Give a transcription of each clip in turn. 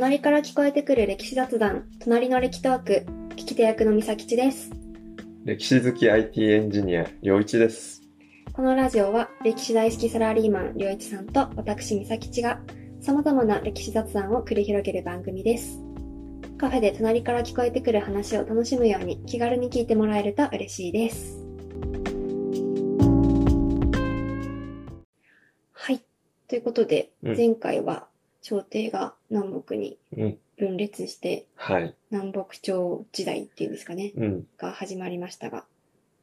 隣から聞こえてくる歴史雑談、隣の歴トーク、聞き手役の美咲ちです。歴史好き IT エンジニア、良一です。このラジオは、歴史大好きサラリーマン、りょういちさんと私、美咲ちが、様々な歴史雑談を繰り広げる番組です。カフェで隣から聞こえてくる話を楽しむように気軽に聞いてもらえると嬉しいです。はい。ということで、うん前回は朝廷が南北にうん。分裂して、はい。南北朝時代っていうんですかね、うん。が始まりましたが、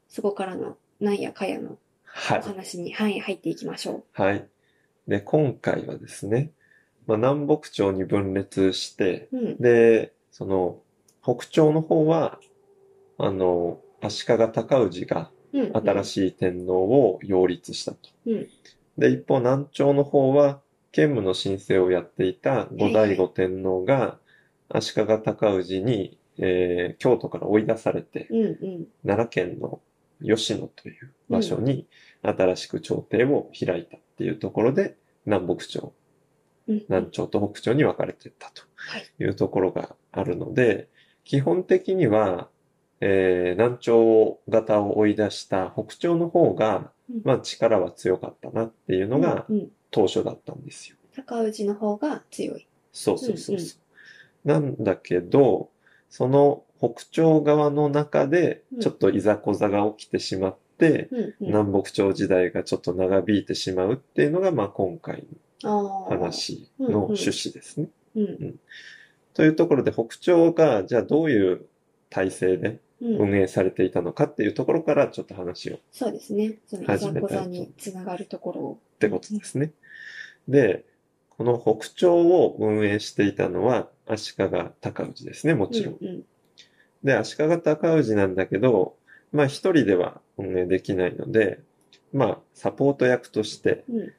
そこからのなんやかやのはいお。話に、はい、入っていきましょはい。で、今回はですね、まあ、南北朝に分裂して、う。うん。で、その、北朝の方は、あの、足利尊氏がうん。新しい天皇を擁立したと。うんで、一方、南朝の方は、兼務の申請をやっていた後醍醐天皇が、足利尊氏に、えー京都から追い出されて、うんうん。奈良県の吉野という場所に新しく朝廷を開いたっていうところで、南北朝、うん。南朝と北朝に分かれていったとはい。いうところがあるので、基本的には、えー南朝型を追い出した北朝の方が、うんまあ力は強かったなっていうのがうんうん。当初だったんですよ。高氏の方が強い。そうそうそうそう。なんだけど、その北朝側の中でうんちょっといざこざが起きてしまって、うんうん。南北朝時代がちょっと長引いてしまうっていうのが、まあ今回あのあ。。話の趣旨ですね。うん。というところで北朝がじゃあどういう体制でうん。運営されていたのかっていうところからちょっと話をっそうですね。そのいざ始めたいことざにつながるところを。てことですね。で、この北朝を運営していたのは足利尊氏ですね、もちろん。うんうん。で、足利尊氏なんだけど、まあ一人では運営できないので、まあサポート役として、うん。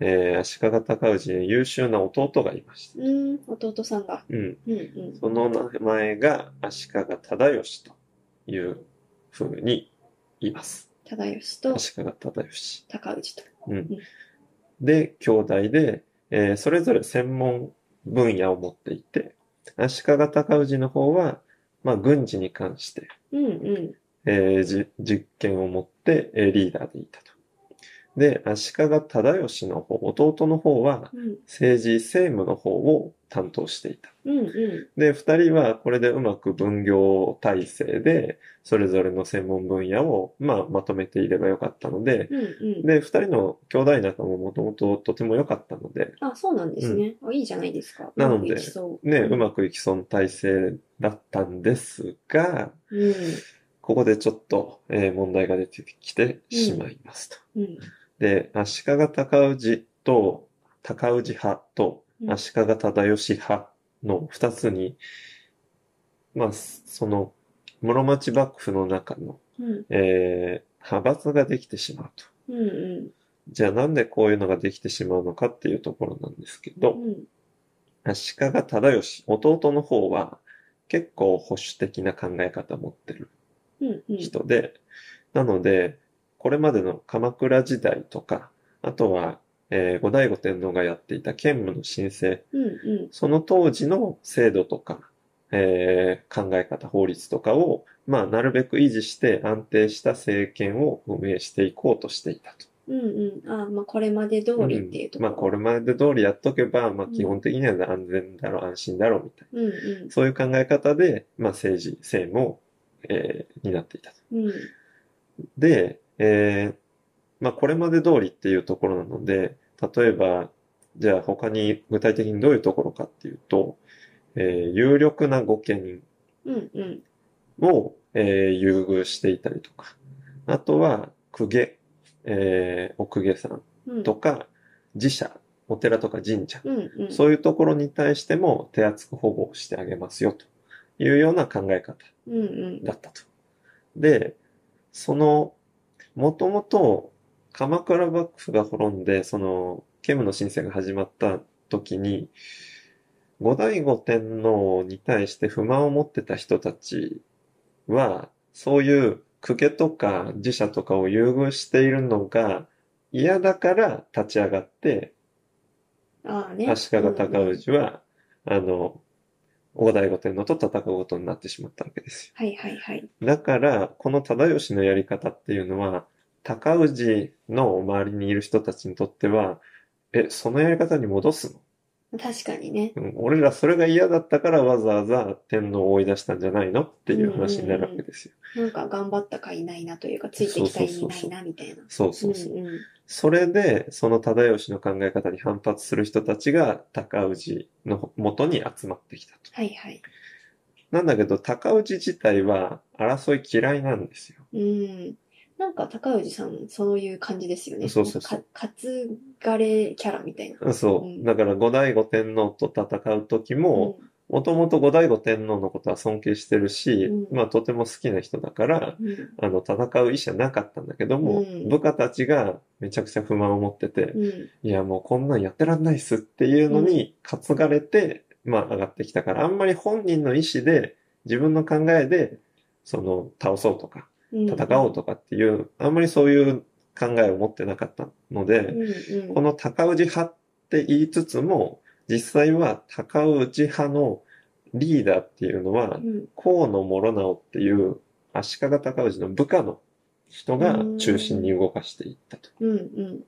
えー足利尊氏に優秀な弟がいました。うん。弟さんが。うん。うんうん。その名前が足利忠義という風に言います。忠義と足利忠義。高氏と。うん。で、兄弟で、えーそれぞれ専門分野を持っていて、足利尊氏の方は、まあ軍事に関して、うんうん。えーじ実験を持って、えーリーダーでいたと。で、足利忠義の方、弟の方はうん政治政務の方を担当していた。うんうん。で、二人はこれでうまく分業体制で、それぞれの専門分野を、まあ、まとめていればよかったので、うんうん。で、二人の兄弟仲ももともととても良かったので、あ、そうなんですね。あ、いいじゃないですか。なので。ね、んうまくいきそうな体制だったんですが、うん。ここでちょっと、えー問題が出てきてしまいますと。うん。で、足利尊氏と、高氏派とうん足利忠義派の二つに、まあ、その、室町幕府の中の、うん。えー派閥ができてしまうと。うんうん。じゃあなんでこういうのができてしまうのかっていうところなんですけど、うん。足利忠義、弟の方は結構保守的な考え方を持ってるうんうん。人で、なので、これまでの鎌倉時代とか、あとは、えー後醍醐天皇がやっていた兼務の申請、うんうん。その当時の制度とか、えー考え方、法律とかを、まあ、なるべく維持して安定した政権を運営していこうとしていたと。うんうん。あ、まあ、これまで通りっていうところ。まあ、これまで通りやっとけば、まあ、基本的には安全だろう、安心だろう、みたいな。うんうん。そういう考え方で、まあ、政治、政務を、えー担っていたと。うん。で、えーまあ、これまで通りっていうところなので、例えば、じゃあ他に具体的にどういうところかっていうと、えー有力な御家人うんうん。を、えー優遇していたりとか、あとは、公家、えーお公家さんうん。とか、寺社、お寺とか神社、うんうん。そういうところに対しても手厚く保護をしてあげますよというような考え方うんうん。だったと。で、その、もともと鎌倉幕府が滅んで、その、ケムの申請が始まった時に、後醍醐天皇に対して不満を持ってた人たちは、そういう公家とか寺社とかを優遇しているのが嫌だから立ち上がって、ああね。足利尊氏は、あの、後醍醐天皇と戦うことになってしまったわけですよ。はいはいはい。だから、この忠義のやり方っていうのは、高氏の周りにいる人たちにとっては、え、そのやり方に戻すの？確かにね。うん俺らそれが嫌だったからわざわざ天皇を追い出したんじゃないの？っていう話になるわけですよ。なんか頑張ったかいないなというか、ついてきた意味ないなみたいな。そうそうそう。んうん。それで、その忠義の考え方に反発する人たちが高氏の元に集まってきたと。はいはい。なんだけど、高氏自体は争い嫌いなんですよ。うん。なんか高氏さん、そういう感じですよね。そうそうそうか担がれキャラみたいな。そうう。んだから、後醍醐天皇と戦う時も、もともと後醍醐天皇のことは尊敬してるし、うんまあとても好きな人だから、うん。うん。あの、戦う意思はなかったんだけども、うん部下たちがめちゃくちゃ不満を持ってて、うん。いやもうこんなんやってらんないっすっていうのに担がれて、まあ上がってきたから、あんまり本人の意思で、自分の考えで、その、倒そうとか、うん。戦おうとかっていう、あんまりそういう考えを持ってなかったので、うんうん。この高氏派って言いつつも、実際は高氏派のリーダーっていうのはう、ん。河野諸直っていう足利尊氏の部下の人が中心に動かしていったと。うんうん。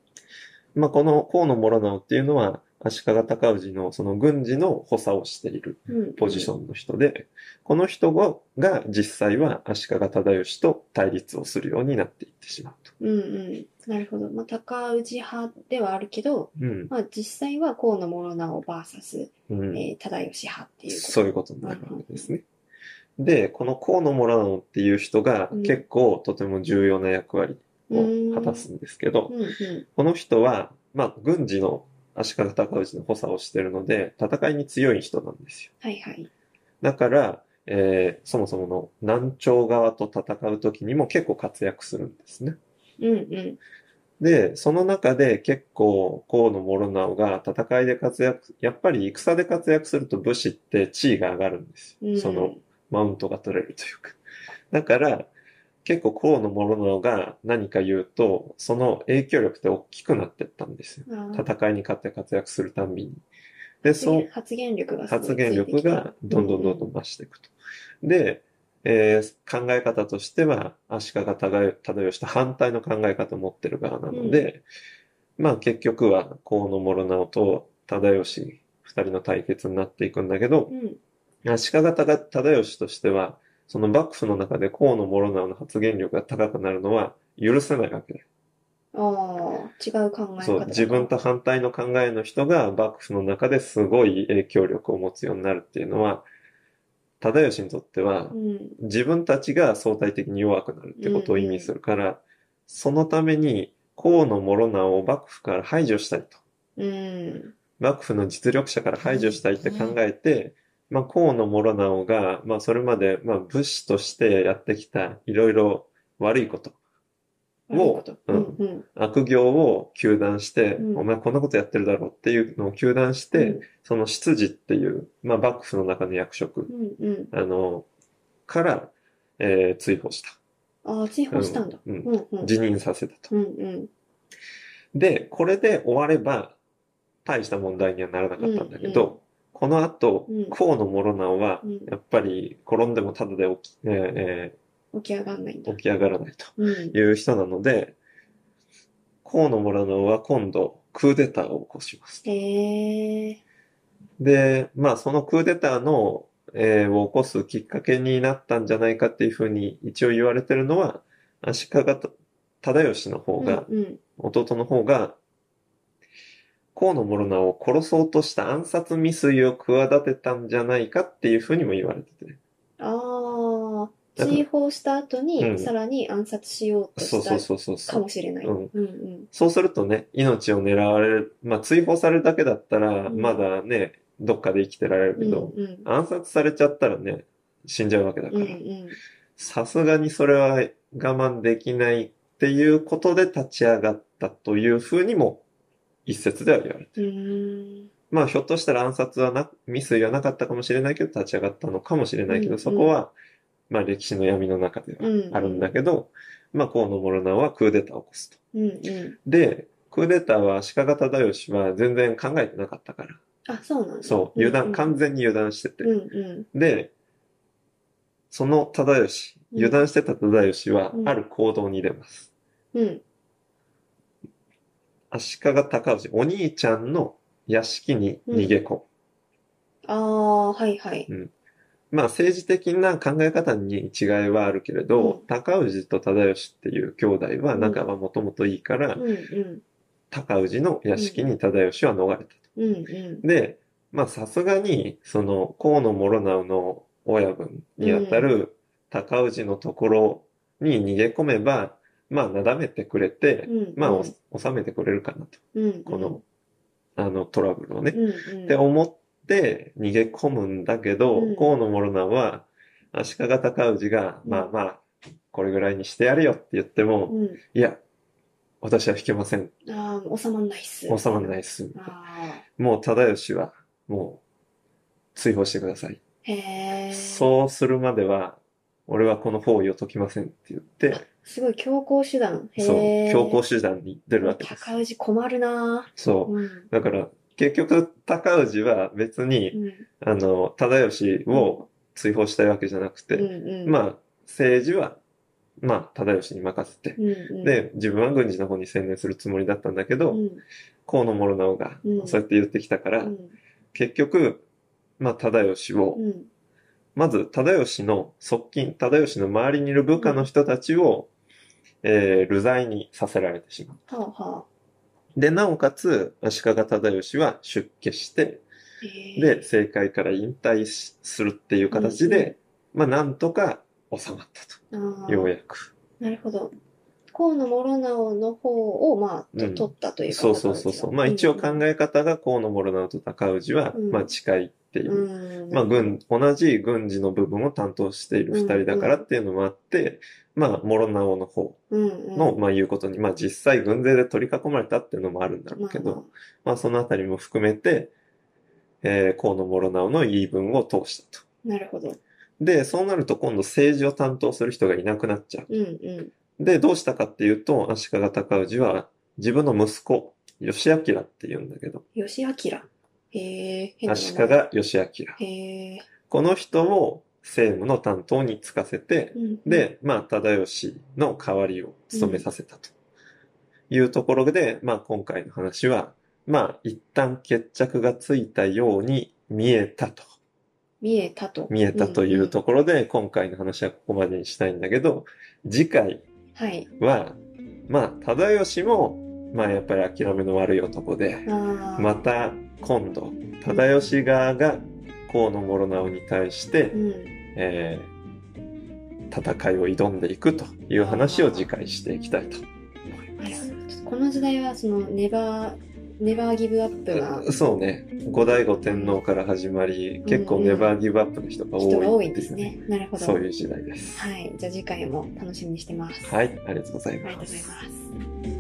まあ、この河野諸直っていうのは、足利尊氏のその軍事の補佐をしているうん。ポジションの人で、この人がが実際は足利忠義と対立をするようになっていってしまうと。うんうん。なるほど。まあ、高氏派ではあるけど、うん。まあ、実際は河野諸直 VS、うん。えー、忠義派っていう。そういうことになるわけですね。で、この河野諸直っていう人がうん結構とても重要な役割を果たすんですけど、うんうん。この人は、まあ、軍事の足利尊氏の補佐をしているので、戦いに強い人なんですよ。はいはい。だから、えーそもそもの南朝側と戦う時にも結構活躍するんですね。うんうん。で、その中で結構河野諸直が戦いで活躍、やっぱり戦で活躍すると武士って地位が上がるんですよ。うん、その、マウントが取れるというか。だから、結構河野諸直が何か言うと、その影響力って大きくなってったんですよ。戦いに勝って活躍するたんびに。で、そう、発言力が発言力がどんどんどんどん増していくと。で、えー考え方としては、足利忠義と反対の考え方を持ってる側なので、まあ結局は河野諸直と忠義二人の対決になっていくんだけどう、ん。足利忠義としては、その幕府の中で河野諸直の発言力が高くなるのは許せないわけだよああ、違う考え方そう、自分と反対の考えの人が幕府の中ですごい影響力を持つようになるっていうのは、忠義にとってはう、ん。自分たちが相対的に弱くなるってことを意味するから、そのために河野諸直を幕府から排除したいと。うん。幕府の実力者から排除したいって考えて、まあ、河野諸直が、まあ、それまで、まあ、武士としてやってきたいろいろ悪いこと、悪いこと。ううんんうん。悪行を糾弾して、うんお前こんなことやってるだろうっていうのを糾弾して、その執事っていう、まあ、幕府の中の役職、うんうん。あの、から、えー追放した。ああ、追放したんだ。うんうんうん。辞任させたと。うんうん。で、これで終われば、大した問題にはならなかったんだけど、この後、うん河野諸直はうん、やっぱり転んでもただで起き,、え起き上がんないんだー起。き上がらないとうん。いう人なので、河野諸直は今度、クーデターを起こします。へえ。で、まあそのクーデターの、えーを起こすきっかけになったんじゃないかっていうふうに一応言われてるのは、足利忠義の方が、うんうん。弟の方が、河野諸直を殺そうとした暗殺未遂を企てたんじゃないかっていうふうにも言われてて。ああ、追放した後うに、んさらに暗殺しようとそうしたそうそうそうか。もしれない。ううんんうん。そうするとね、命を狙われる。まあ追放されるだけだったら、うんまだね、どっかで生きてられるけど、うんうん。暗殺されちゃったらね、死んじゃうわけだかうんうら。ん。さすがにそれは我慢できないっていうことで立ち上がったというふうにも一説では言われてる。まあひょっとしたら暗殺はな、未遂はなかったかもしれないけど立ち上がったのかもしれないけど、うんそこは、まあ歴史の闇の中ではあるんだけど、まあ河野諸直はクーデターを起こすと。うんうん。で、クーデターは足利忠義は全然考えてなかったから。あ、そうなんだ。そう、油断、ん完全に油断してて。うんうん。で、その忠義、うん油断してた忠義はう、んある行動に出ます。うん。足利尊氏、お兄ちゃんの屋敷に逃げ込む。ああ、はいはい。まあ政治的な考え方に違いはあるけれど、高氏と忠義っていう兄弟は仲はもともといいから、うんうん。高氏の屋敷に忠義は逃れたと。うんうん。で、まあさすがに、その河野諸直の親分にあたる高氏のところに逃げ込めば、まあなだめてくれて、うんまあお収めてくれるかなと。うん。この、あのトラブルをね。うんうん。って思って逃げ込むんだけど、うん河野諸直は、足利尊氏が、うんまあまあ、これぐらいにしてやるよって言っても、うん。いや、私は引けません。ああ、収まんないっす。収まらないっす。あもう忠義は、もう、追放してください。あ。へえ。そうするまでは、俺はこの包囲を解きませんって言って、すごい強硬手段。へそう、え。強硬手段に出るわけです。高氏困るなそう。うん。だから、結局、高氏は別に、うん。あの、忠義を追放したいわけじゃなくて、うんうん。まあ、政治は、まあ、忠義に任せて、うんうん。で、自分は軍事の方に専念するつもりだったんだけど、うん、河野諸直がうんそうやって言ってきたから、うん。結局、まあ、忠義を、うん。まず、忠義の側近、忠義の周りにいる部下の人たちを、えー、流罪にさせられてしまう。はあはあ。で、なおかつ、足利忠義は出家して、へえで、政界から引退しするっていう形で、まあ、なんとか収まったあと。ようあ。やく。なるほど。河野諸直の方を、まあ、とうん取ったというか。そうそうそうそう。まあ一応考え方が河野諸直と高氏は、うんまあ近いっていう。うん。まあ軍、同じ軍事の部分を担当している二人だからっていうのもあって、まあ諸直の方の、まあ言うことに、まあ実際軍勢で取り囲まれたっていうのもあるんだろうけまあど、まあそのあたりも含めて、えー、河野諸直の言い分を通したと。なるほど。で、そうなると今度政治を担当する人がいなくなっちゃう。うんうん。で、どうしたかっていうと、足利尊氏は自分の息子、義明って言うんだけど、吉明。へえ。足利義明。へえ。この人を政務の担当に就かせて、うん、で、まあ、忠義の代わりを務めさせたというところで、まあ、今回の話は、まあ、一旦決着がついたように見えたと。見えたと。見えたというところで、今回の話はここまでにしたいんだけど、次回はい。は、まあ、忠義も、まあ、やっぱり諦めの悪い男で。また今度、忠義側が河野諸直に対して、うん。えー戦いを挑んでいくという話を次回していきたいと思います。この時代は、その、ネバー、ネバーギブアップが、そうね。後醍醐天皇から始まり、結構ネバーギブアップの人が多い人が多いですね。なるほど。そういう時代です。はい。じゃあ次回も楽しみにしてます。はい、ありがとうございありがとうございます。ます。